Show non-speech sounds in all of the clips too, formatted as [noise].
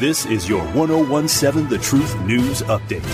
This is your 1017 The Truth News Update.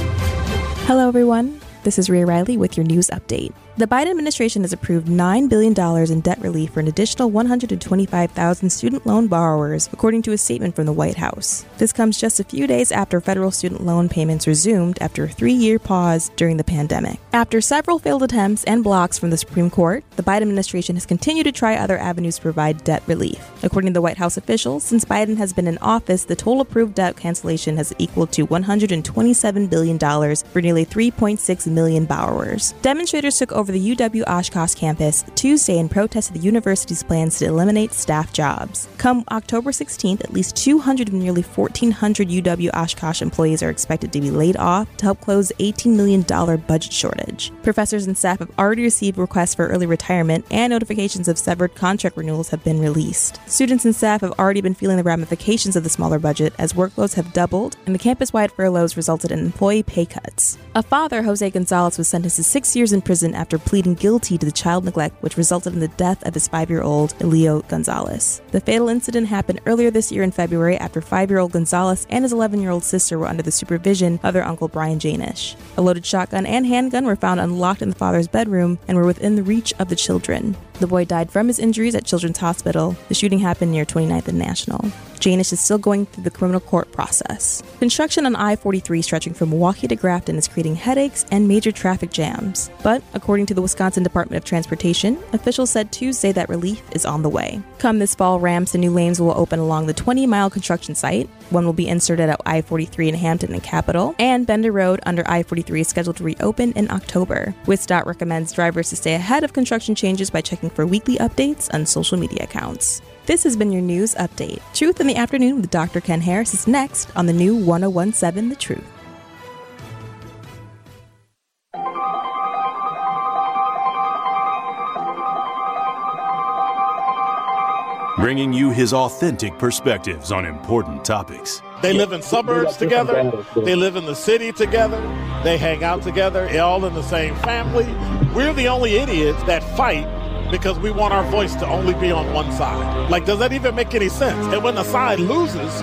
Hello, everyone. This is Ria Riley with your news update. The Biden administration has approved $9 billion in debt relief for an additional 125,000 student loan borrowers, according to a statement from the White House. This comes just a few days after federal student loan payments resumed after a three year pause during the pandemic. After several failed attempts and blocks from the Supreme Court, the Biden administration has continued to try other avenues to provide debt relief. According to the White House officials, since Biden has been in office, the total approved debt cancellation has equaled to $127 billion for nearly 3.6 million borrowers. Demonstrators took over the UW Oshkosh campus Tuesday in protest of the university's plans to eliminate staff jobs. Come October 16th, at least 200 of nearly 1,400 UW Oshkosh employees are expected to be laid off to help close the $18 million budget shortage. Professors and staff have already received requests for early retirement, and notifications of severed contract renewals have been released. Students and staff have already been feeling the ramifications of the smaller budget as workloads have doubled, and the campus wide furloughs resulted in employee pay cuts. A father, Jose Gonzalez, was sentenced to six years in prison after pleading guilty to the child neglect which resulted in the death of his five year old Elio Gonzalez. The fatal incident happened earlier this year in February after five year old Gonzalez and his 11 year old sister were under the supervision of their uncle Brian Janish. A loaded shotgun and handgun were found unlocked in the father's bedroom and were within the reach of the children. The boy died from his injuries at Children's Hospital. The shooting happened near 29th and National. Janish is still going through the criminal court process. Construction on I 43 stretching from Milwaukee to Grafton is creating headaches and major traffic jams. But according to the Wisconsin Department of Transportation, officials said Tuesday that relief is on the way. Come this fall, ramps and new lanes will open along the 20 mile construction site. One will be inserted at I 43 in Hampton and Capitol, and Bender Road under I 43 is scheduled to reopen in October. WisDOT recommends drivers to stay ahead of construction changes by checking for weekly updates on social media accounts. This has been your news update. Truth in the Afternoon with Dr. Ken Harris is next on the new 1017 The Truth. Bringing you his authentic perspectives on important topics. They live in suburbs together. They live in the city together. They hang out together, all in the same family. We're the only idiots that fight because we want our voice to only be on one side. Like, does that even make any sense? And when the side loses,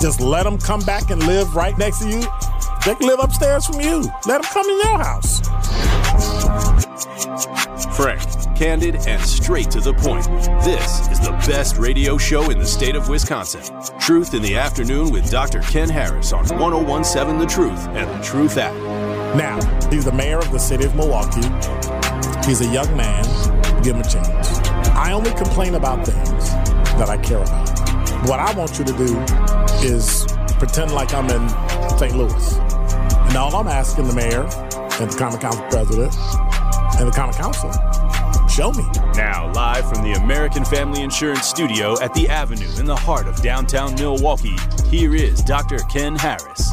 just let them come back and live right next to you, they can live upstairs from you. Let them come in your house. Frank, candid, and straight to the point. This is the best radio show in the state of Wisconsin. Truth in the Afternoon with Dr. Ken Harris on 1017 The Truth and The Truth app. Now, he's the mayor of the city of Milwaukee. He's a young man. Give him a chance. I only complain about things that I care about. What I want you to do is pretend like I'm in St. Louis. And all I'm asking the mayor and the Common Council president and the Common Council, show me. Now, live from the American Family Insurance Studio at the Avenue in the heart of downtown Milwaukee, here is Dr. Ken Harris.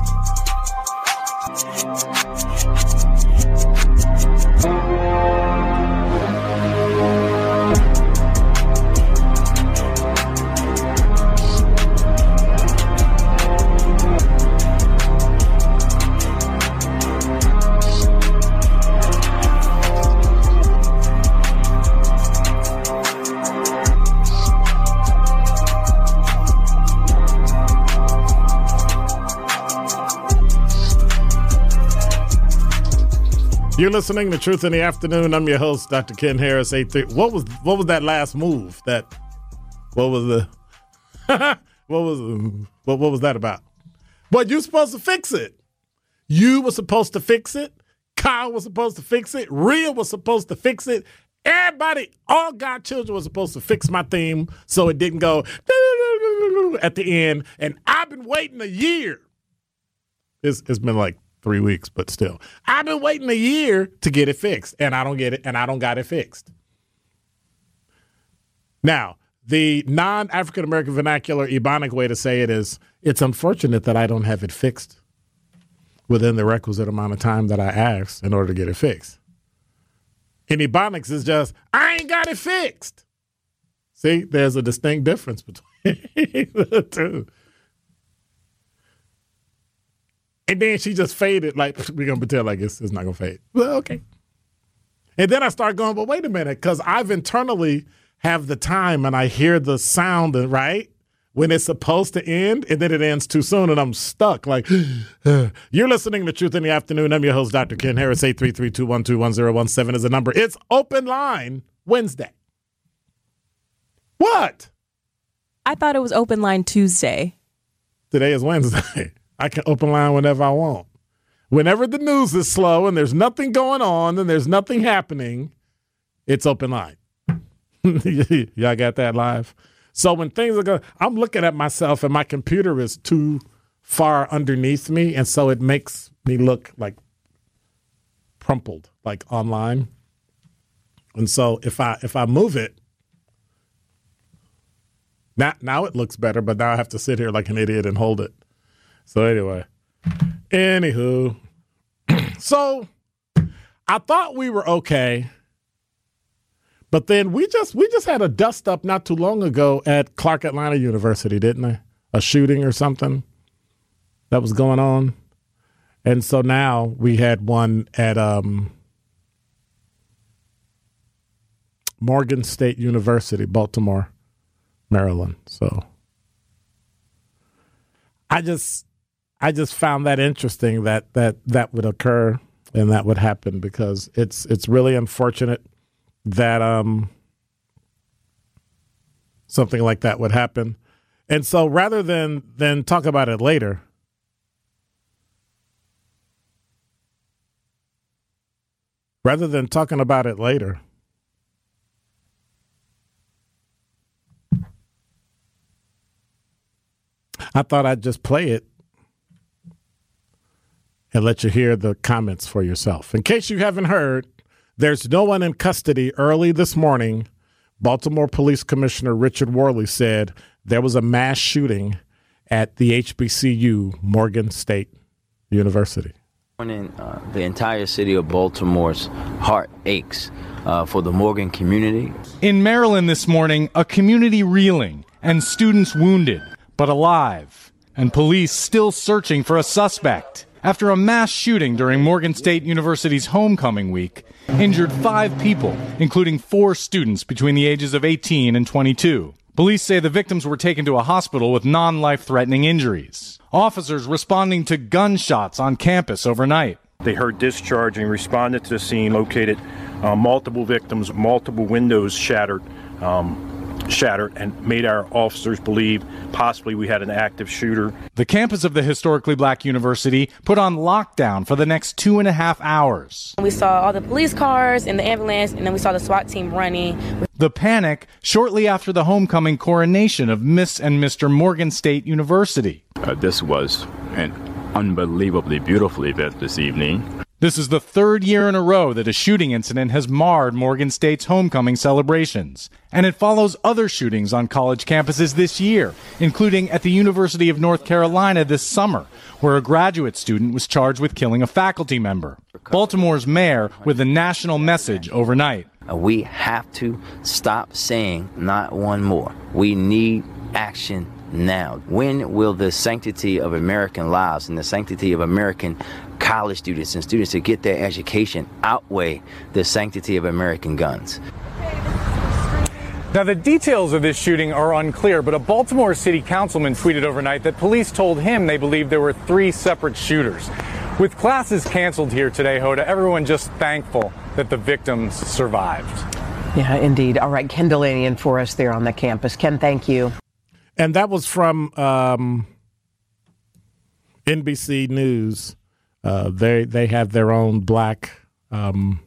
You're listening to Truth in the Afternoon. I'm your host, Dr. Ken Harris. Eight three. What was what was that last move? That what was the [laughs] what was what what was that about? But you supposed to fix it. You were supposed to fix it. Kyle was supposed to fix it. Rhea was supposed to fix it. Everybody, all God children was supposed to fix my theme so it didn't go [laughs] at the end. And I've been waiting a year. It's, it's been like three weeks, but still. I've been waiting a year to get it fixed, and I don't get it, and I don't got it fixed. Now, the non African American vernacular Ebonic way to say it is it's unfortunate that I don't have it fixed within the requisite amount of time that I asked in order to get it fixed. In Ebonics is just, I ain't got it fixed. See, there's a distinct difference between [laughs] the two. And then she just faded, like, we're going to pretend like it's, it's not going to fade. Well, okay. And then I start going, but wait a minute, because I've internally have the time and I hear the sound, uh, right? When it's supposed to end, and then it ends too soon, and I'm stuck. Like, [gasps] uh, you're listening to Truth in the Afternoon. I'm your host, Dr. Ken Harris. 833-212-1017 is the number. It's open line Wednesday. What? I thought it was open line Tuesday. Today is Wednesday. [laughs] I can open line whenever I want. Whenever the news is slow and there's nothing going on and there's nothing happening, it's open line. [laughs] Y'all got that live? So when things are going, I'm looking at myself and my computer is too far underneath me, and so it makes me look like crumpled, like online. And so if I if I move it, now now it looks better, but now I have to sit here like an idiot and hold it. So anyway, anywho, [clears throat] so I thought we were okay but then we just we just had a dust up not too long ago at Clark Atlanta University, didn't they? A shooting or something that was going on. And so now we had one at um, Morgan State University, Baltimore, Maryland. So I just I just found that interesting that that that would occur and that would happen because it's it's really unfortunate that um, something like that would happen. And so rather than than talk about it later, rather than talking about it later, I thought I'd just play it and let you hear the comments for yourself. In case you haven't heard, there's no one in custody early this morning. Baltimore Police Commissioner Richard Worley said there was a mass shooting at the HBCU, Morgan State University. Morning, uh, the entire city of Baltimore's heart aches uh, for the Morgan community. In Maryland this morning, a community reeling and students wounded, but alive, and police still searching for a suspect. After a mass shooting during Morgan State University's homecoming week, injured five people, including four students between the ages of 18 and 22. Police say the victims were taken to a hospital with non life threatening injuries. Officers responding to gunshots on campus overnight. They heard discharge and responded to the scene, located uh, multiple victims, multiple windows shattered. Um, shattered and made our officers believe possibly we had an active shooter. The campus of the historically black university put on lockdown for the next two and a half hours. We saw all the police cars and the ambulance, and then we saw the SWAT team running. The panic shortly after the homecoming coronation of Miss and Mr. Morgan State University. Uh, this was an unbelievably beautiful event this evening. This is the third year in a row that a shooting incident has marred Morgan State's homecoming celebrations. And it follows other shootings on college campuses this year, including at the University of North Carolina this summer, where a graduate student was charged with killing a faculty member. Baltimore's mayor with a national message overnight. Uh, we have to stop saying not one more. We need action now. When will the sanctity of American lives and the sanctity of American college students and students to get their education outweigh the sanctity of American guns? Now, the details of this shooting are unclear, but a Baltimore city councilman tweeted overnight that police told him they believed there were three separate shooters. With classes canceled here today, Hoda, everyone just thankful that the victims survived. Yeah, indeed. All right, Ken Dilanian for us there on the campus. Ken, thank you. And that was from um, NBC News. Uh, they they have their own black um,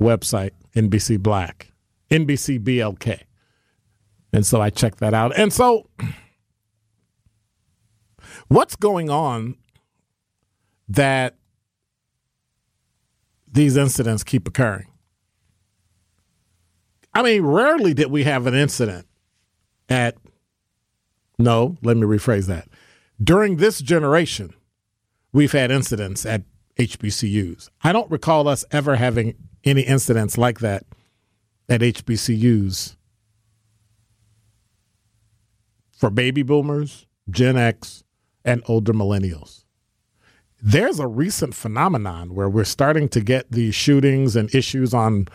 website, NBC Black, NBC BLK, and so I checked that out. And so, what's going on that these incidents keep occurring? I mean, rarely did we have an incident at, no, let me rephrase that. During this generation, we've had incidents at HBCUs. I don't recall us ever having any incidents like that at HBCUs for baby boomers, Gen X, and older millennials. There's a recent phenomenon where we're starting to get these shootings and issues on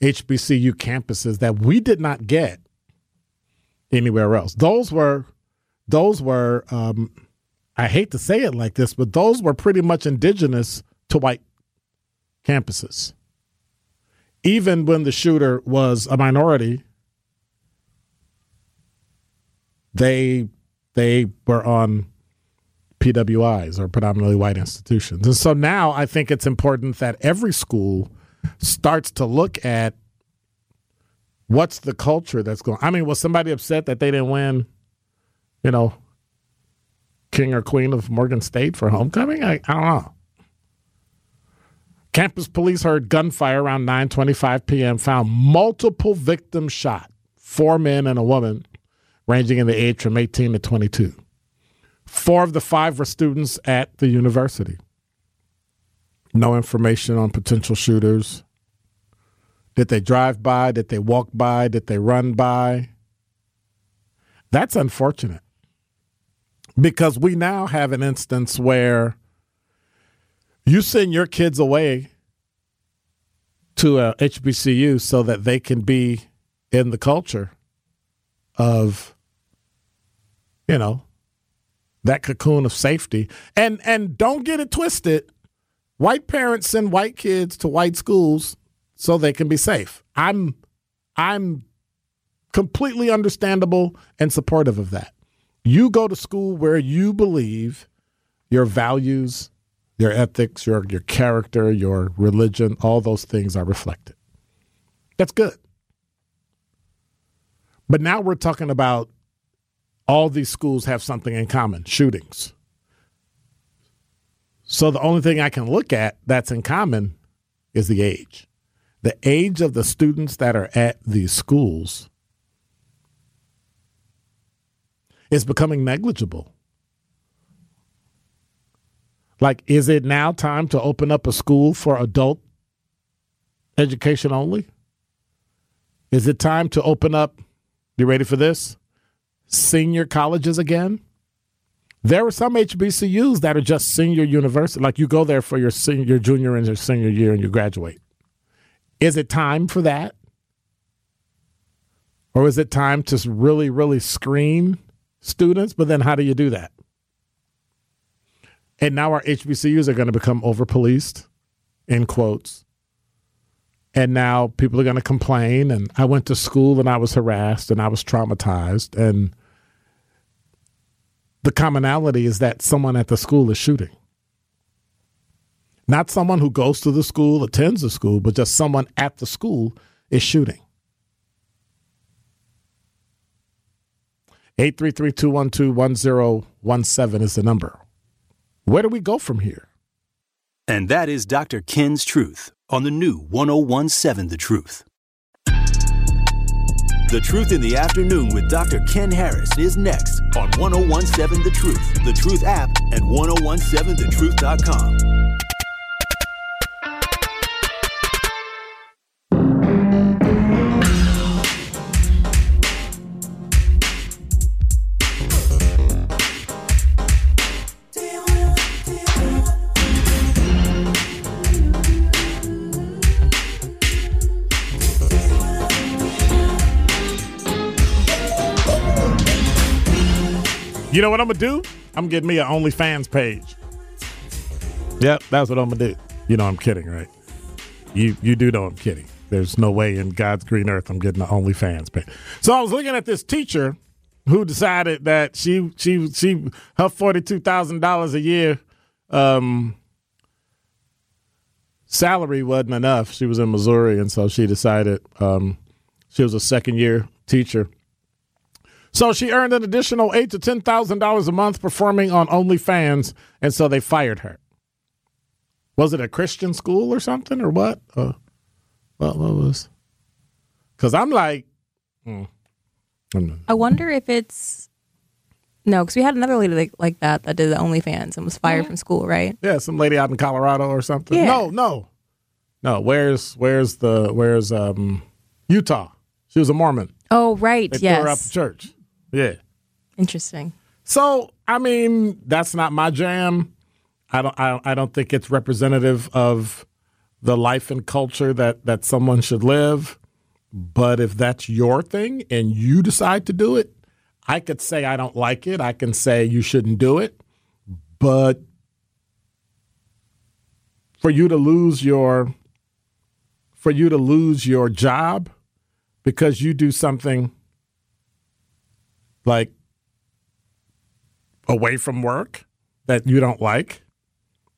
HBCU campuses that we did not get anywhere else. Those were, those were, um, I hate to say it like this, but those were pretty much indigenous to white campuses. Even when the shooter was a minority, they they were on PWIs or predominantly white institutions. And so now I think it's important that every school starts to look at what's the culture that's going. I mean, was somebody upset that they didn't win, you know, king or queen of Morgan State for homecoming? I, I don't know. Campus police heard gunfire around 9:25 p.m. Found multiple victims shot, four men and a woman, ranging in the age from 18 to 22. Four of the five were students at the university. No information on potential shooters. Did they drive by? Did they walk by? Did they run by? That's unfortunate because we now have an instance where you send your kids away to a HBCU so that they can be in the culture of, you know, that cocoon of safety. And and don't get it twisted. White parents send white kids to white schools so they can be safe. I'm I'm completely understandable and supportive of that. You go to school where you believe your values your ethics, your your character, your religion, all those things are reflected. That's good. But now we're talking about all these schools have something in common, shootings. So the only thing I can look at that's in common is the age. The age of the students that are at these schools is becoming negligible. Like, is it now time to open up a school for adult education only? Is it time to open up, you ready for this? Senior colleges again? There are some HBCUs that are just senior university. Like you go there for your senior, your junior and your senior year and you graduate. Is it time for that? Or is it time to really, really screen students? But then how do you do that? And now our HBCUs are going to become over policed, in quotes. And now people are going to complain. And I went to school and I was harassed and I was traumatized. And the commonality is that someone at the school is shooting. Not someone who goes to the school, attends the school, but just someone at the school is shooting. 833 212 1017 is the number. Where do we go from here? And that is Dr. Ken's Truth on the new 1017 The Truth. The Truth in the Afternoon with Dr. Ken Harris is next on 1017 The Truth, The Truth app, and 1017thetruth.com. You know what I'm gonna do? I'm getting me an OnlyFans page. Yep, that's what I'm gonna do. You know I'm kidding, right? You you do know I'm kidding. There's no way in God's green earth I'm getting an OnlyFans page. So I was looking at this teacher who decided that she she she her forty two thousand dollars a year um, salary wasn't enough. She was in Missouri, and so she decided um, she was a second year teacher so she earned an additional eight to ten thousand dollars a month performing on OnlyFans, and so they fired her. Was it a Christian school or something, or what? Uh, what, what was? Because I'm like, hmm. I wonder if it's no, because we had another lady like, like that that did the OnlyFans and was fired from school, right? Yeah, some lady out in Colorado or something. Yeah. No, no, no. Where's where's the where's um Utah? She was a Mormon. Oh, right. They yes. threw her out the church. Yeah. Interesting. So I mean, that's not my jam. I don't. I don't, I don't think it's representative of the life and culture that that someone should live. But if that's your thing and you decide to do it, I could say I don't like it. I can say you shouldn't do it. But for you to lose your for you to lose your job because you do something like away from work that you don't like,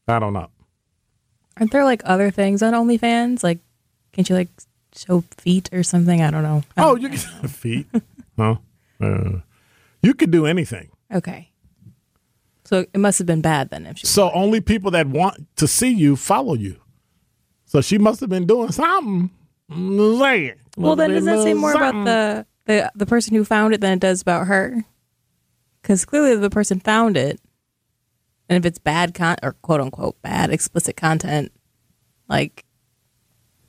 I don't know. Aren't there like other things on OnlyFans? Like, can't you like show feet or something? I don't know. Oh, you can [laughs] feet. huh? Uh, you could do anything. Okay. So it must have been bad then. If she So only people that want to see you follow you. So she must have been doing something. I'm just saying. well, then does that say more something. about the, the the person who found it than it does about her? Because clearly the person found it, and if it's bad con or quote unquote bad explicit content, like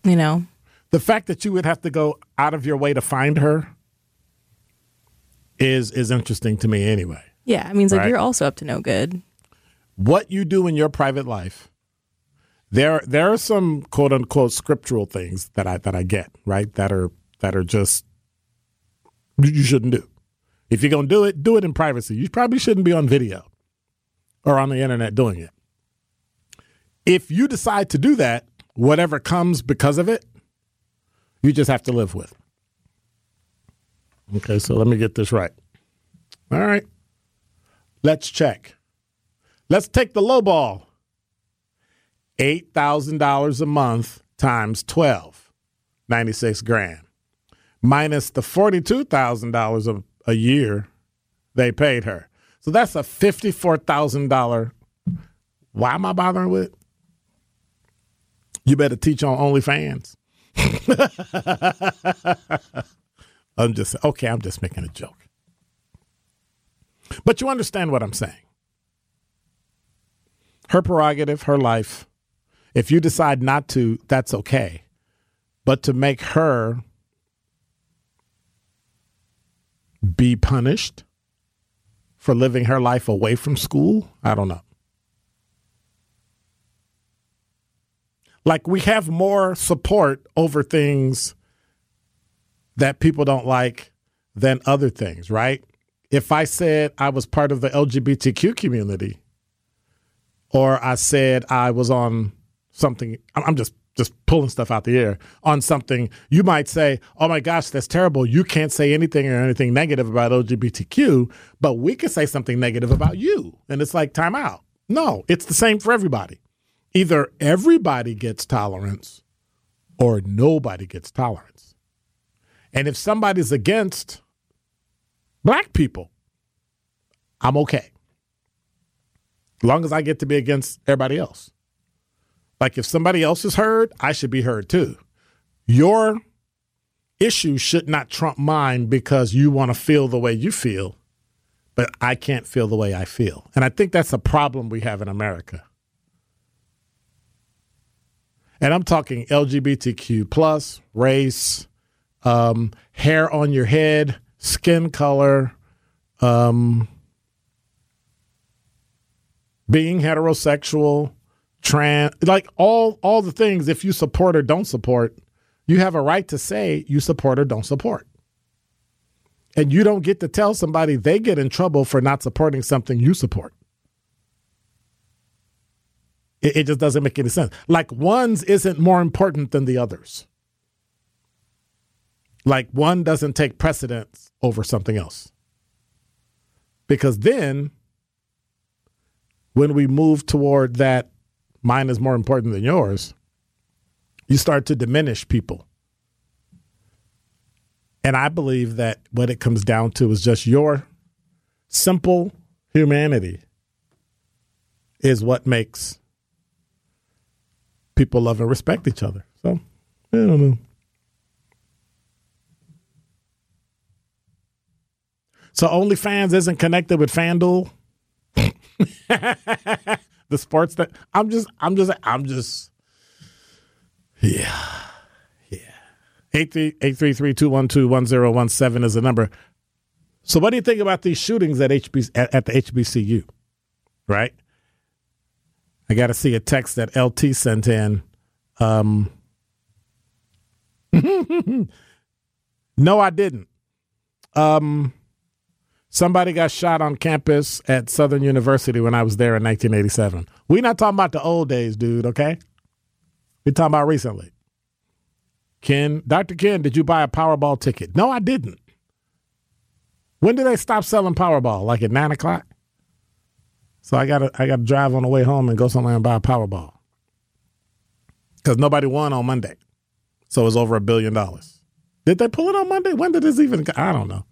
you know, the fact that you would have to go out of your way to find her is is interesting to me anyway. yeah, it means like Right. you're also up to no good. what you do in your private life there there are some quote unquote scriptural things that I that I get, right? That are that are just you shouldn't do. If you're going to do it, do it in privacy. You probably shouldn't be on video or on the internet doing it. If you decide to do that, whatever comes because of it, you just have to live with. Okay, so let me get this right. All right. Let's check. Let's take the low ball. $8,000 a month times 12, 96 grand. Minus the $42,000 a, a year they paid her. So that's a $54,000. Why am I bothering with it? You better teach on OnlyFans. [laughs] I'm just, okay, I'm just making a joke. But you understand what I'm saying. Her prerogative, her life. If you decide not to, that's okay. But to make her be punished for living her life away from school, I don't know. Like we have more support over things that people don't like than other things, right? If I said I was part of the LGBTQ community, or I said I was on something, I'm just just pulling stuff out the air on something, you might say, "Oh my gosh, that's terrible! You can't say anything or anything negative about LGBTQ, but we can say something negative about you." And it's like time out. No, it's the same for everybody. Either everybody gets tolerance, or nobody gets tolerance. And if somebody's against black people, I'm okay. As long as I get to be against everybody else. Like if somebody else is heard, I should be heard too. Your issue should not trump mine because you want to feel the way you feel, but I can't feel the way I feel. And I think that's a problem we have in America. And I'm talking LGBTQ plus, race, um, hair on your head, skin color, um, being heterosexual, trans, like all all the things. If you support or don't support, you have a right to say you support or don't support. And you don't get to tell somebody they get in trouble for not supporting something you support. It, it just doesn't make any sense. Like one's isn't more important than the others. Like one doesn't take precedence over something else. Because then when we move toward that mine is more important than yours, you start to diminish people. And I believe that what it comes down to is just your simple humanity is what makes people love and respect each other. So, I don't know. So OnlyFans isn't connected with FanDuel. [laughs] the sports that I'm just, I'm just, I'm just, yeah, yeah. Eight three eight three three two one two one zero one seven is the number. So, what do you think about these shootings at HB at, at the HBCU? Right. I got to see a text that LT sent in. Um, [laughs] no, I didn't. Um, somebody got shot on campus at Southern University when I was there in 1987. We're not talking about the old days, dude, okay? We're talking about recently. Ken, Dr. Ken, did you buy a Powerball ticket? No, I didn't. When did they stop selling Powerball? Like at nine o'clock? So I gotta I gotta drive on the way home and go somewhere and buy a Powerball. Because nobody won on Monday. So it's over a billion dollars. Did they pull it on Monday? When did this even I don't know.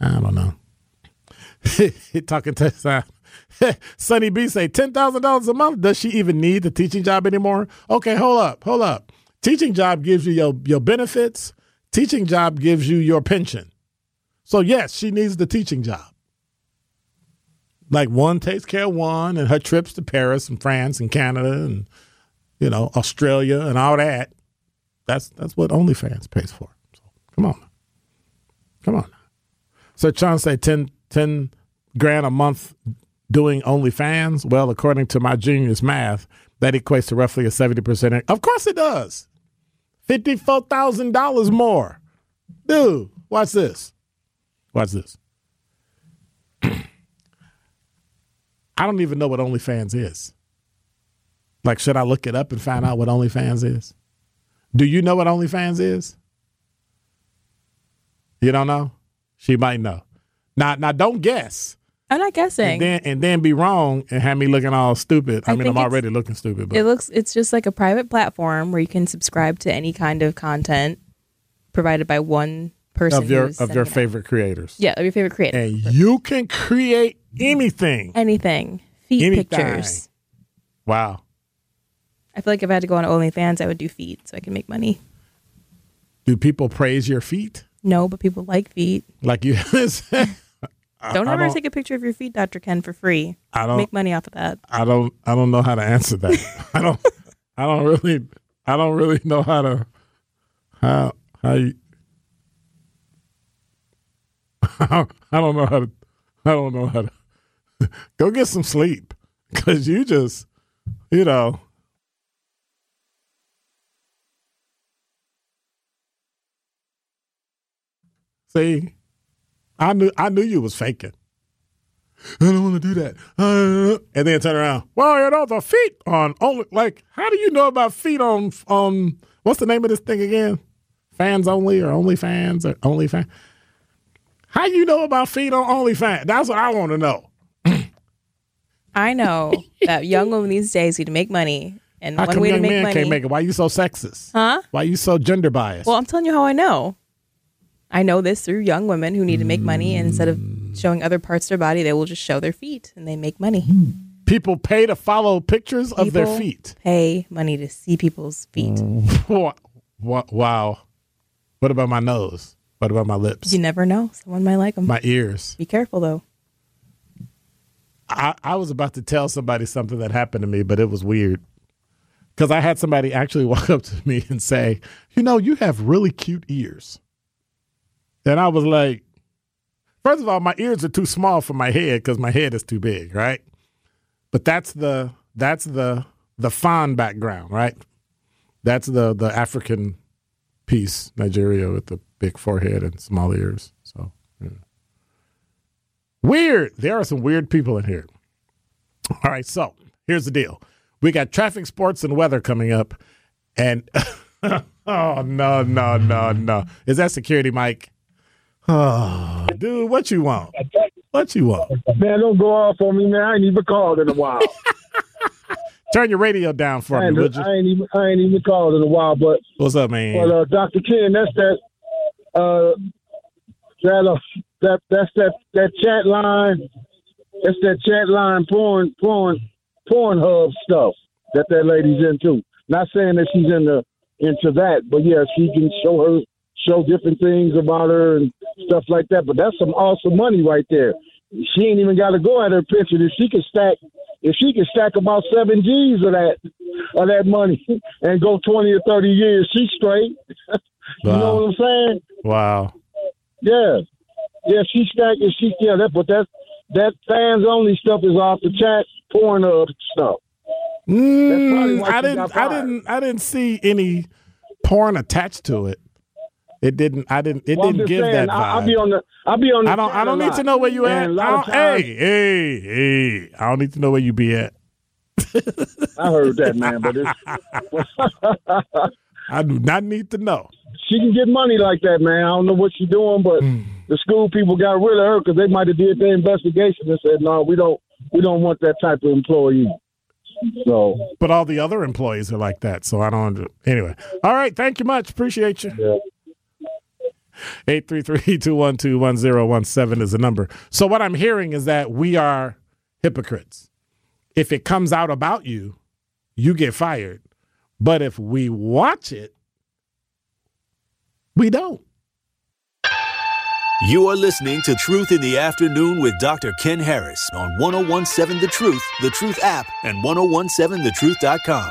I don't know. [laughs] Talking to [laughs] Sunny B say ten thousand dollars a month. Does she even need the teaching job anymore? Okay, hold up, hold up. Teaching job gives you your, your benefits. Teaching job gives you your pension. So yes, she needs the teaching job. Like one takes care of one, and her trips to Paris and France and Canada and you know Australia and all that. That's that's what OnlyFans pays for. So come on, come on. So Sean say 10, 10 grand a month doing OnlyFans. Well, according to my genius math, that equates to roughly a seventy percent. Of course, it does. Fifty-four thousand dollars more, dude. Watch this. Watch this. [clears throat] I don't even know what OnlyFans is. Like, should I look it up and find out what OnlyFans is? Do you know what OnlyFans is? You don't know? She might know. Now, now, don't guess. I'm not guessing. And then, and then be wrong and have me looking all stupid. I, I mean, I'm already looking stupid. But it looks. It's just like a private platform where you can subscribe to any kind of content provided by one person of your of your favorite creators. Yeah, of your favorite creators. And you can create anything. Anything. Feet Anything. pictures. Wow. I feel like if I had to go on OnlyFans, I would do feet so I can make money. Do people praise your feet? No, but people like feet. Like you. [laughs] don't ever take a picture of your feet, Dr. Ken, for free. I don't make money off of that. I don't. I don't know how to answer that. I don't. [laughs] I don't really. I don't really know how to. How how you. [laughs] I don't know how to. I don't know how to. [laughs] Go get some sleep, cause you just, you know. See, I knew I knew you was faking. I don't want to do that. Uh, and then turn around. Well, you know the feet on only. Like, how do you know about feet on on what's the name of this thing again? Fans only or only fans or only fan? How you know about feet on only OnlyFans? That's what I want to know. [clears throat] I know that young women these days need to make money, and how one way to make money can't make it. Why are you so sexist? Huh? Why you so gender biased? Well, I'm telling you how I know. I know this through young women who need to make money, and instead of mm. showing other parts of their body, they will just show their feet, and they make money. Hmm. People pay to follow pictures People of their feet. Pay money to see people's feet. [laughs] wow. What about my nose? What about my lips? You never know. Someone might like them. My ears. Be careful though. I, I was about to tell somebody something that happened to me, but it was weird. Because I had somebody actually [laughs] walk up to me and say, You know, you have really cute ears. And I was like, first of all, my ears are too small for my head because my head is too big, right? But that's the that's the the fawn background, right? That's the the African piece, Nigeria with the big forehead and small ears. So yeah. weird. There are some weird people in here. All right, so here's the deal. We got traffic, sports, and weather coming up, and [laughs] oh no, no, no, no! Is that security, Mike? Oh, dude, what you want? What you want? Man, don't go off on me, man. I ain't even called in a while. [laughs] Turn your radio down for I me, would you? I ain't even I ain't even called in a while, but what's up, man? But uh, Dr. Ken, that's that uh that uh, that that's that that chat line. That's that chat line porn porn porn hub stuff that that lady's into. Not saying that she's into into that, but yeah, she can show her show different things about her and stuff like that. But that's some awesome money right there. She ain't even got to go at her pension. If she can stack, if she can stack about seven G's of that of that money [laughs] and go twenty or thirty years, she's straight. [laughs] you know what I'm saying? Wow. Yeah, yeah. She stack and she yeah. That but that that fans only stuff is off the chat porn of stuff. Mm, I didn't. I didn't. I didn't see any porn attached to it. It didn't. I didn't. It Well, didn't give saying, that I, I'll be on the. I'll be on the. I don't. I don't need lot. to know where you at. And a I lot hey, hey, hey! I don't need to know where you be at. [laughs] I heard that, man, but it's, [laughs] I do not need to know. she can get money like that, man. I don't know what she's doing, but Hmm. the school people got rid of her because they might have did their investigation and said, no, we don't, we don't want that type of employee. So, But all the other employees are like that, so I don't. Anyway, all right. Thank you much. Appreciate you. yeah. 833-212-1017 is the number. So what I'm hearing is that we are hypocrites. If it comes out about you, you get fired. But if we watch it, we don't. You are listening to Truth in the Afternoon with Dr. Ken Harris on 1017 The Truth, The Truth app, and 1017thetruth.com.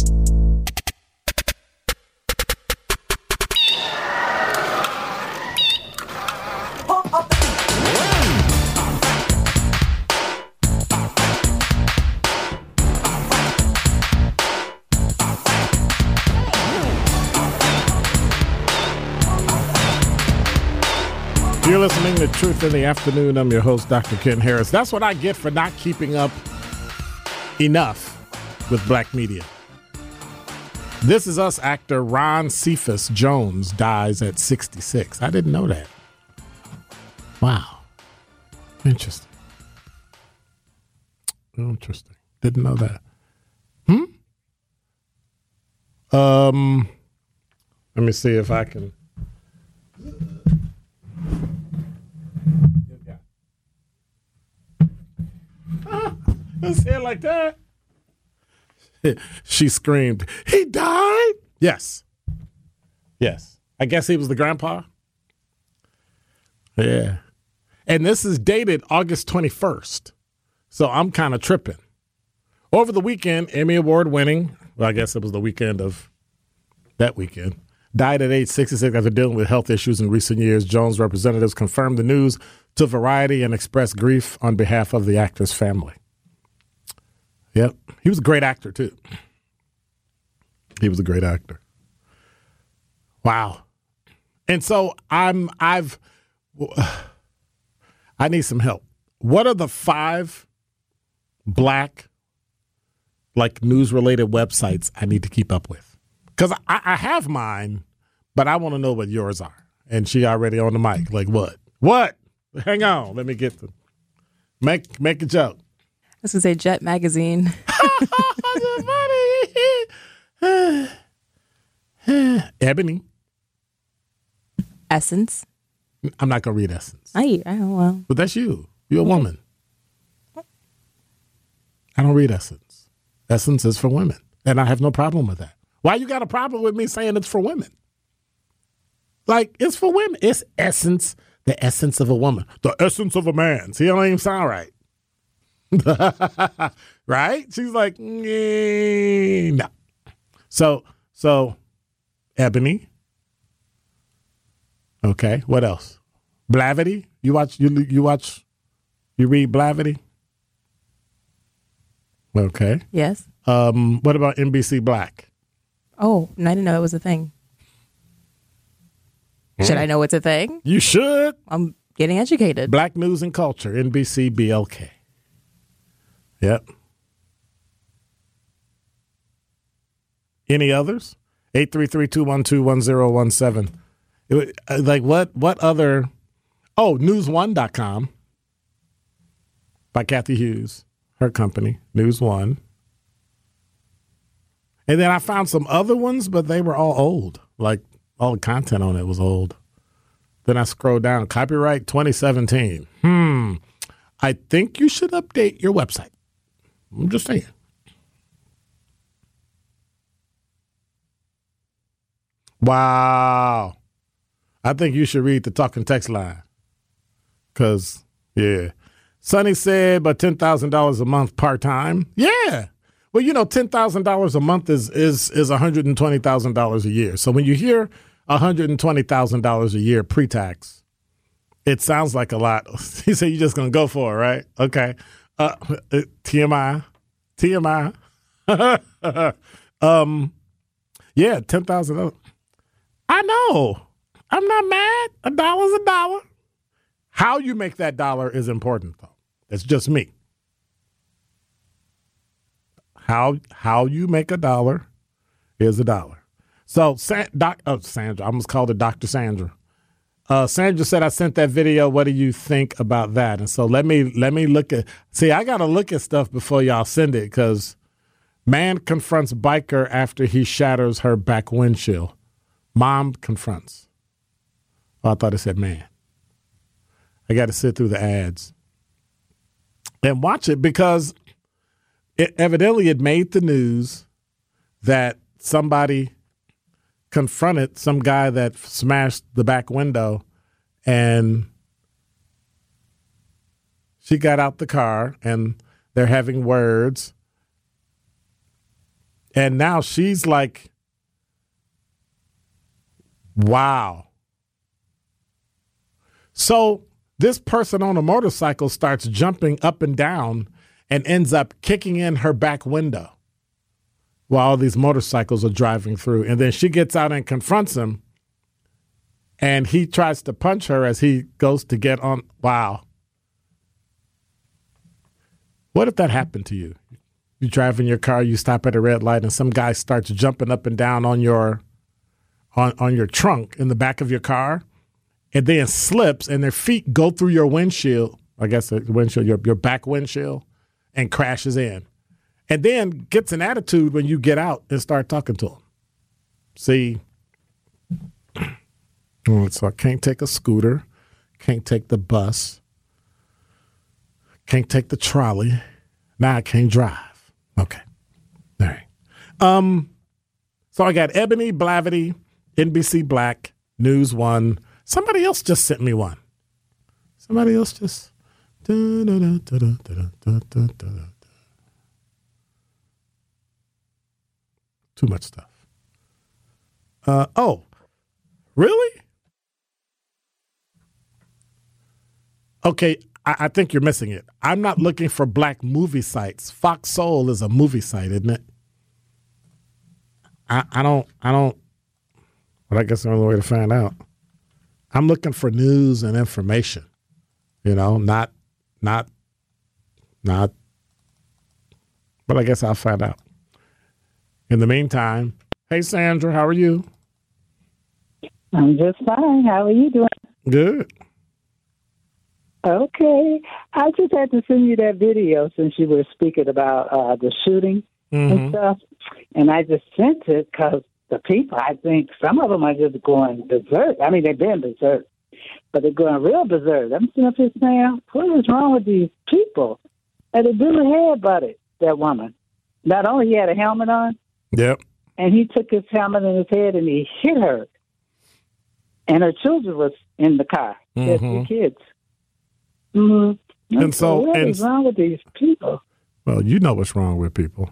listening to Truth in the Afternoon. I'm your host, Dr. Ken Harris. That's what I get for not keeping up enough with black media. This is us actor Ron Cephas Jones dies at 66. I didn't know that. Wow. Interesting. Interesting. Didn't know that. Hmm? Um let me see if I can Let's say it like that. she screamed, He died? Yes. Yes. I guess he was the grandpa. Yeah. And this is dated August 21st. So I'm kind of tripping. Over the weekend, Emmy Award winning, well, I guess it was the weekend of that weekend, died at age 66 after dealing with health issues in recent years. Jones representatives confirmed the news to Variety and expressed grief on behalf of the actor's family. Yep. He was a great actor, too. He was a great actor. Wow. And so I'm, I've, [sighs] I need some help. What are the five black, like news related websites I need to keep up with? Because I, I have mine, but I want to know what yours are. And she already on the mic. Like what? What? Hang on. Let me get them. Make make a joke. I was gonna say Jet Magazine. Money. [laughs] [laughs] Ebony. Essence. I'm not gonna read Essence, I, I don't well. but that's you. You're a woman. I don't read Essence. Essence is for women, and I have no problem with that. Why you got a problem with me saying it's for women? Like it's for women. It's essence, the essence of a woman, the essence of a man. See, it don't even sound right. [laughs] right? She's like, "Mm, no. So, so, Ebony. Okay, what else? Blavity. You watch? You you watch? You read Blavity? Okay. Yes. Um, what about NBC Black? Oh, and I didn't know it was a thing. Should I know it's a thing? You should. I'm getting educated. Black News and Culture, NBC BLK. Yep. Any others? 833-212-1017. It uh, Like what what other Oh, news1.com by Cathy Hughes, her company, News One. And then I found some other ones, but they were all old. Like all the content on it was old. Then I scroll down, copyright 2017. Hmm. I think you should update your website. I'm just saying. Wow. I think you should read the talking text line. Cause yeah. Sonny said, but ten thousand dollars a month part time. Yeah. Well, you know, ten thousand dollars a month is is is one hundred and twenty thousand dollars a year. So when you hear one hundred and twenty thousand dollars a year pre tax, it sounds like a lot. [laughs] he said you're just gonna go for it, right? Okay. Uh, TMI, TMI. [laughs] um, yeah, ten thousand dollars. I know. I'm not mad. A dollar's a dollar. How you make that dollar is important, though. It's just me. How how you make a dollar is a dollar. So, doc, oh, Sandra, I almost called it Dr. Sandra. Uh, Sandra said I sent that video. What do you think about that? And so let me let me look at. See, I got to look at stuff before y'all send it because man confronts biker after he shatters her back windshield. Mom confronts. Oh, I thought it said man. I got to sit through the ads and watch it because it evidently it made the news that somebody confronted some guy that smashed the back window and she got out the car and they're having words. And now she's like wow. So this person on a motorcycle starts jumping up and down and ends up kicking in her back window while all these motorcycles are driving through. And then she gets out and confronts him. And he tries to punch her as he goes to get on. Wow. What if that happened to you? You drive in your car, you stop at a red light, and some guy starts jumping up and down on your on, on your trunk in the back of your car, and then slips, and their feet go through your windshield. I guess the windshield, your your back windshield, and crashes in and then gets an attitude when you get out and start talking to him. See, [clears throat] so I can't take a scooter, can't take the bus, can't take the trolley. Now I can't drive. Okay. All right. Um, so I got Ebony Blavity, NBC Black, News One. Somebody else just sent me one. Somebody else just. Too much stuff. Uh, oh, really? Okay, I, I, think you're missing it. I'm not looking for black movie sites. Fox Soul is a movie site, isn't it? I, I don't, I don't, but I guess the only way to find out. I'm looking for news and information, you know, not, not, not, but I guess I'll find out. In the meantime, hey Sandra, how are you? I'm just fine. How are you doing? Good. Okay. I just had to send you that video since you were speaking about uh, the shooting mm-hmm. and stuff. And I just sent it because the people, I think some of them are just going berserk. I mean, they've been berserk, but they're going real berserk. I'm sitting up here saying, what is wrong with these people? And they really had about it, that woman. Not only he had a helmet on, Yep. And he took his helmet in his head and he hit her. And her children was in the car. Mm-hmm. Kids. Mm-hmm. And so, what and, is wrong with these people? Well, you know what's wrong with people.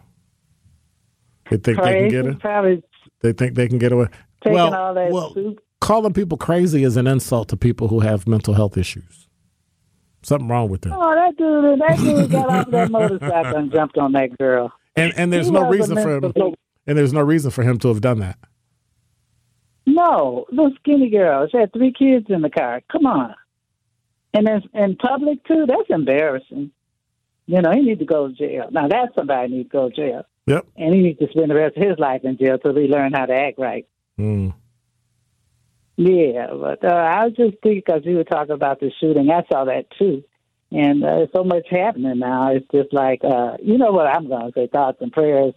They think Crazy, they can get it. Probably they think they can get away. Taking well, all that well, soup. Calling people crazy is an insult to people who have mental health issues. Something wrong with them. Oh, that dude! That dude got off that [laughs] motorcycle and jumped on that girl. And and there's he no reason for him. And there's no reason for him to have done that. No, the skinny girl. She had three kids in the car. Come on. And in, in public, too, that's embarrassing. You know, he needs to go to jail. Now, that's somebody needs to go to jail. Yep. And he needs to spend the rest of his life in jail till he learn how to act right. Mm. Yeah, but uh, I was just thinking because you were talking about the shooting. I saw that too. And uh, so much happening now. It's just like, uh, you know what I'm going to say, thoughts and prayers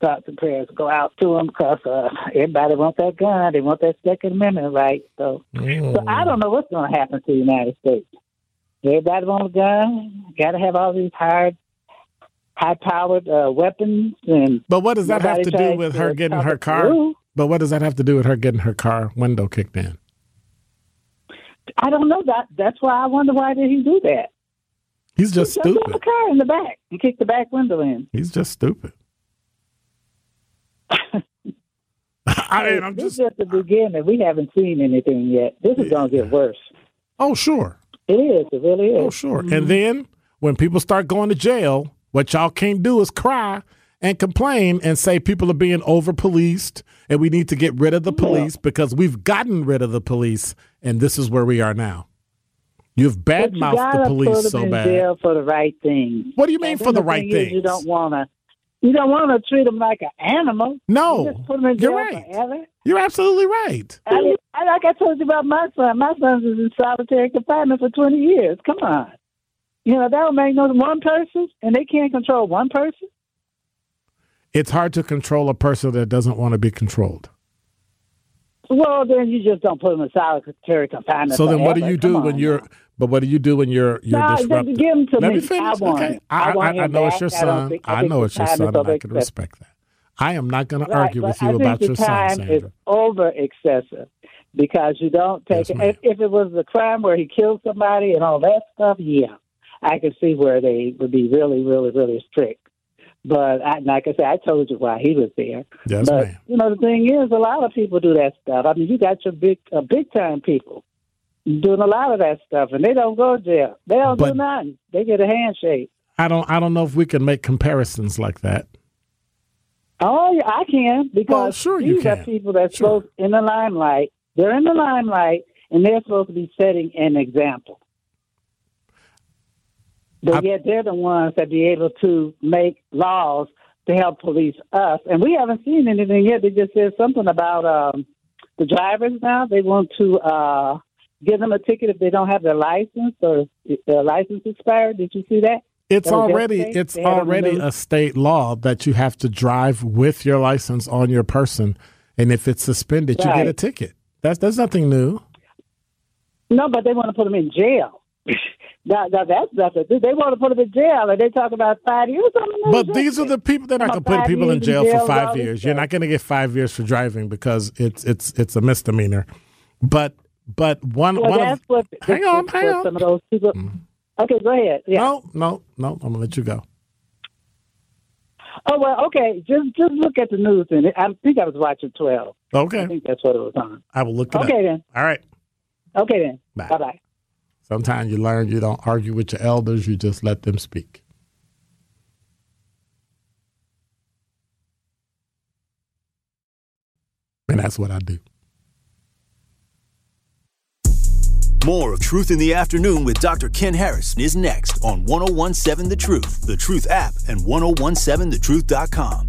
thoughts and prayers go out to them because uh, everybody wants that gun. They want that Second Amendment right. So, Mm. so I don't know what's going to happen to the United States. Everybody wants a gun. Got to have all these hard, high-powered uh, weapons. And But what does that have to do with her getting her car? through. But what does that have to do with her getting her car window kicked in? I don't know that. That's why I wonder why did he do that? He's just He stupid. the car in the back and kicked the back window in. He's just stupid. [laughs] I mean, I'm this just. is just the beginning. We haven't seen anything yet. This is going to get worse. Oh, sure. It is. It really is. Oh, sure. And mm-hmm. then when people start going to jail, what y'all can't do is cry and complain and say people are being over policed and we need to get rid of the police because we've gotten rid of the police and this is where we are now. You've you badmouthed gotta the put police them so in bad. jail for the right things. What do you mean And for the the right thing You don't want to. You don't want to treat them like an animal. No, You just put them in jail you're right. forever. You're absolutely right. I I- like I told you about my son. My son's is in solitary confinement for 20 years. Come on. You know, that will make no one person, and they can't control one person. It's hard to control a person that doesn't want to be controlled. Well, then you just don't put them in solitary confinement. So then, what do you do Come when you're? But what do you do when you're you're Nah, disrupted? give him to Let me. me finish. I want okay. I, I I, know it's your son. think- I know it's your son, and I can respect that. I am not going to argue with you about your son, time Sandra. is over excessive because you don't take it. If, if it was a crime where he killed somebody and all that stuff, yeah, I can see where they would be really, really, really strict. But I, like I said, I told you why he was there. Yes, but ma'am. you know, the thing is, a lot of people do that stuff. I mean, you got your big, uh, big time people doing a lot of that stuff, and they don't go to jail. They don't But- do nothing. They get a handshake. I don't. I don't know if we can make comparisons like that. Oh, yeah, I can because Well, sure you these are people that's supposed in the limelight. They're in the limelight, and they're supposed to be setting an example. But yet they're the ones that be able to make laws to help police us, and we haven't seen anything yet. They just said something about um, the drivers now. They want to uh, give them a ticket if they don't have their license or their license expired. Did you see that? It's That already it's They had it on the already a state law that you have to drive with your license on your person, and if it's suspended, you get a ticket. That's that's nothing new. No, but they want to put them in jail. [laughs] now, now that's nothing. They want to put them in jail, and they talk about five years. But these are the people they're not going to put people in years in jail jail, for five years. You're not going to get five years for driving because it's it's it's a misdemeanor. But but one Well, one that's of, what. hang on, hang on. Some of those people. Mm. Okay, go ahead. Yeah. no no no. I'm gonna let you go. Oh well, okay. Just just look at the news, and I think I was watching twelve. Okay, I think that's what it was on. I will look it up. Okay then. All right. Okay then. Bye bye. Sometimes you learn you don't argue with your elders. You just let them speak. And that's what I do. More of Truth in the Afternoon with Dr. Ken Harris is next on 1017 The Truth, The Truth app, and 1017thetruth.com.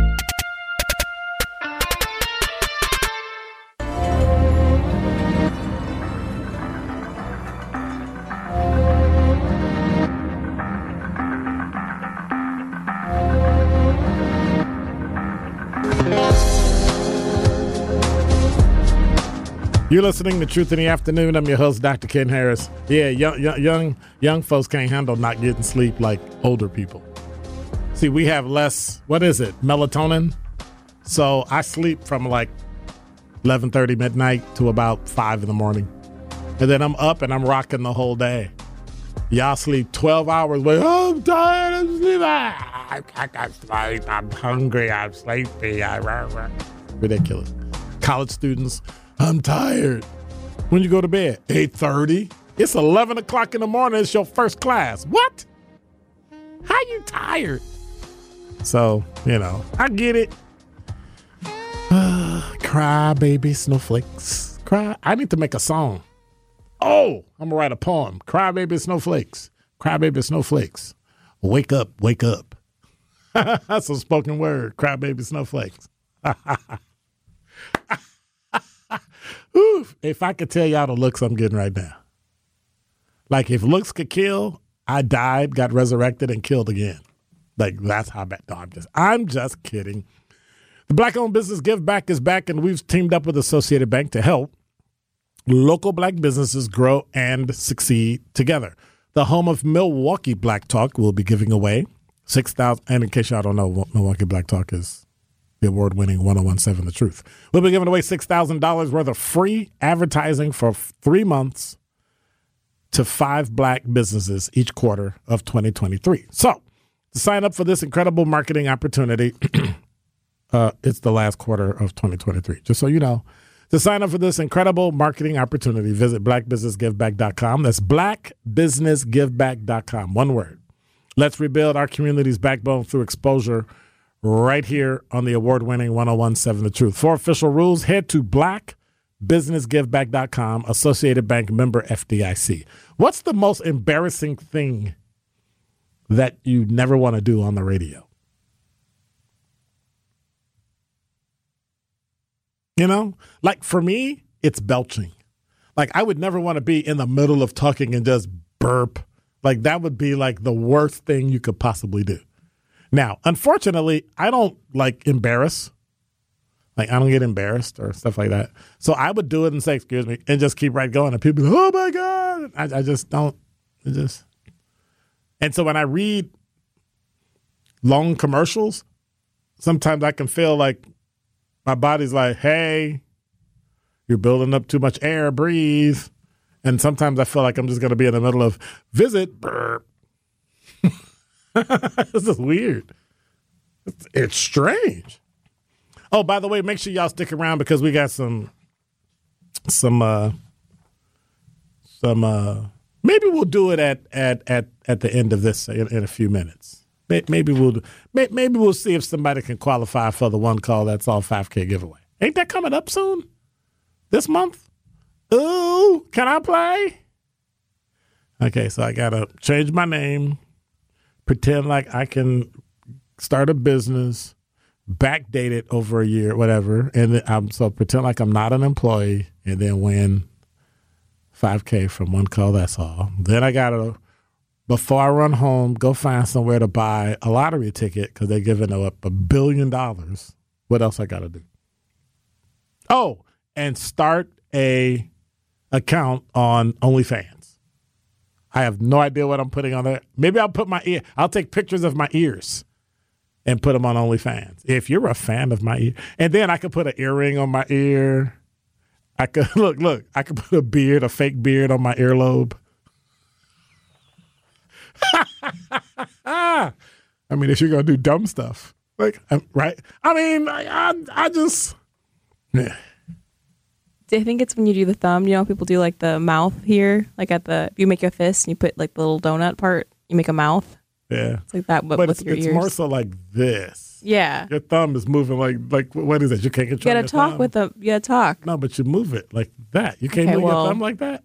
You're listening to Truth in the Afternoon. I'm your host, Dr. Ken Harris. Yeah, young, young, young, folks can't handle not getting sleep like older people. See, we have less. What is it? Melatonin. So I sleep from like 11:30 midnight to about five in the morning, and then I'm up and I'm rocking the whole day. Y'all sleep 12 hours. Wait, oh, I'm tired. I'm sleeping. Ah, I, I got sleep. I'm hungry. I'm sleepy. I, rah, rah. Ridiculous. College students, I'm tired. When you go to bed? 8.30. It's 11 o'clock in the morning. It's your first class. What? How you tired? So, you know, I get it. [sighs] Cry, baby snowflakes. Cry. I need to make a song. Oh, I'm gonna write a poem. Cry baby snowflakes. Cry baby snowflakes. Wake up, wake up. [laughs] That's a spoken word. Cry baby snowflakes. [laughs] Oof, if I could tell y'all the looks I'm getting right now. Like if looks could kill, I died, got resurrected, and killed again. Like that's how bad. No, I'm just I'm just kidding. The black owned business Give Back is back, and we've teamed up with Associated Bank to help local black businesses grow and succeed together. The home of Milwaukee Black Talk will be giving away six thousand. And in case y'all don't know, Milwaukee Black Talk is the award winning 1017 The Truth. We'll be giving away $6,000 worth of free advertising for three months to five black businesses each quarter of 2023. So, to sign up for this incredible marketing opportunity, [clears throat] uh, it's the last quarter of 2023. Just so you know, to sign up for this incredible marketing opportunity, visit blackbusinessgiveback.com. That's blackbusinessgiveback.com. One word. Let's rebuild our community's backbone through exposure right here on the award winning 1017 The Truth. For official rules, head to blackbusinessgiveback.com, Associated Bank member FDIC. What's the most embarrassing thing that you never want to do on the radio? You know, like for me, it's belching. Like I would never want to be in the middle of talking and just burp. Like that would be like the worst thing you could possibly do. Now, unfortunately, I don't like embarrass. Like I don't get embarrassed or stuff like that. So I would do it and say, "Excuse me," and just keep right going. And people, go, "Oh my god!" I, I just don't. Just. And so when I read long commercials, sometimes I can feel like my body's like, "Hey, you're building up too much air. Breathe." And sometimes I feel like I'm just going to be in the middle of visit burp [laughs] this is weird. It's, strange. Oh, by the way, make sure y'all stick around because we got some some uh some uh maybe we'll do it at at at at the end of this in, in a few minutes. Maybe we'll maybe we'll see if somebody can qualify for the one call that's all 5K giveaway. Ain't that coming up soon? This month? Ooh, can I play? Okay, so I gotta change my name pretend like I can start a business, backdate it over a year, whatever, and then I'm so pretend like I'm not an employee, and then win 5K from one call. That's all. Then I gotta before I run home, go find somewhere to buy a lottery ticket because they're giving up a billion dollars. What else I got to do? Oh, and start a account on OnlyFans. I have no idea what I'm putting on there. Maybe I'll put my ear. I'll take pictures of my ears and put them on OnlyFans. If you're a fan of my ear, and then I could put an earring on my ear. I could [laughs] look, look. I could put a beard, a fake beard on my earlobe. [laughs] I mean, if you're gonna do dumb stuff, like um, right? I mean, I, I, I just. Yeah. I think it's when you do the thumb. You know, people do like the mouth here, like at the you make a fist and you put like the little donut part. You make a mouth. Yeah, it's like that, but, but with it's, your it's ears. more so like this. Yeah, your thumb is moving like like what is it? You can't control. You gotta talk thumb. with them. You gotta talk. No, but you move it like that. You can't Okay, move well- your thumb like that.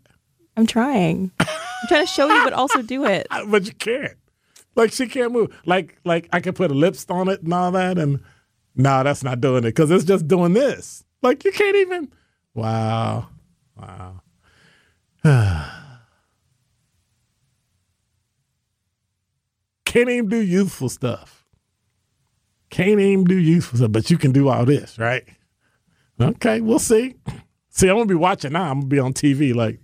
I'm trying. [laughs] I'm trying to show you, but also do it. [laughs] but you can't. Like she can't move. Like like I can put a lips on it and all that, and no, that's not doing it because it's just doing this. Like you can't even. Wow, wow. [sighs] can't even do youthful stuff. Can't even do youthful stuff, but you can do all this, right? Okay, we'll see. See, I'm gonna be watching now. I'm gonna be on TV like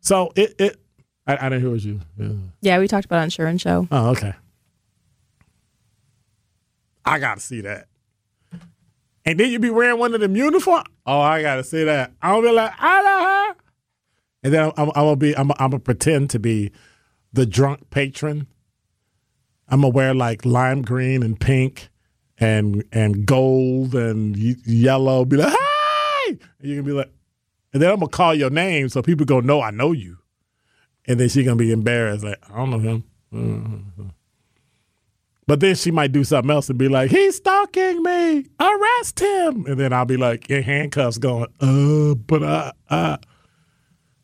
So it it I, I didn't hear what you. Yeah. Yeah, we talked about on Sharon show. Oh, okay. I gotta see that. And then you be wearing one of them uniform. Oh, I gotta see that. I'll be like, I know her. And then I'm, I'm, gonna be, I'm, I'm gonna pretend to be the drunk patron. I'm gonna wear like lime green and pink and and gold and yellow. Be like, hey! And you can be like, and then I'm gonna call your name so people gonna know I know you. And then she gonna be embarrassed, like, I don't know him. Mhm. But then she might do something else and be like, he's stalking me. Arrest him. And then I'll be like in handcuffs going, uh, but uh, uh.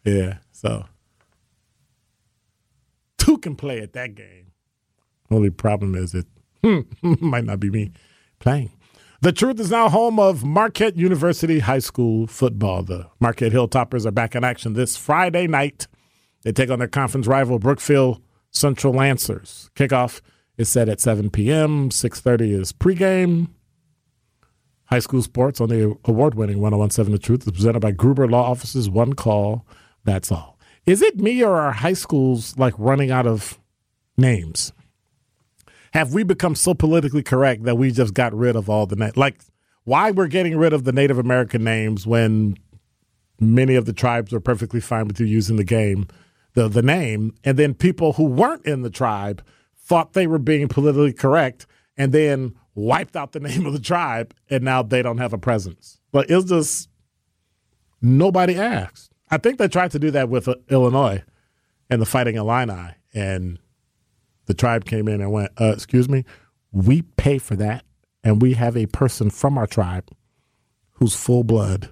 Yeah, so two can play at that game. Only problem is it [laughs] might not be me playing. The Truth is now home of Marquette University High School football. The Marquette Hilltoppers are back in action this Friday night. They take on their conference rival Brookfield Central Lancers. Kickoff is set at 7 p.m. 6:30 is pregame. High school sports on the award-winning 1017 The Truth is presented by Gruber Law Offices. One call, that's all. Is it me or are high schools like running out of names? Have we become so politically correct that we just got rid of all the names? Like, why we're getting rid of the Native American names when many of the tribes are perfectly fine with you using the game, the the name, and then people who weren't in the tribe thought they were being politically correct, and then wiped out the [laughs] name of the tribe, and now they don't have a presence. But it's just nobody asked. I think they tried to do that with uh, Illinois and the Fighting Illini, and the tribe came in and went, uh, "Excuse me, we pay for that, and we have a person from our tribe who's full blood,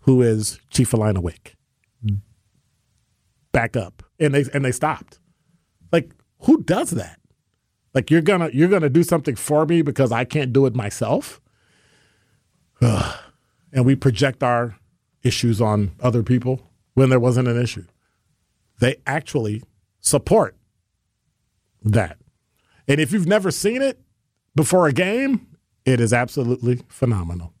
who is Chief Illiniwek. Back up." And they and they stopped. Who does that? Like you're gonna you're gonna do something for me because I can't do it myself. Ugh. And we project our issues on other people when there wasn't an issue. They actually support that. And if you've never seen it before a game, it is absolutely phenomenal.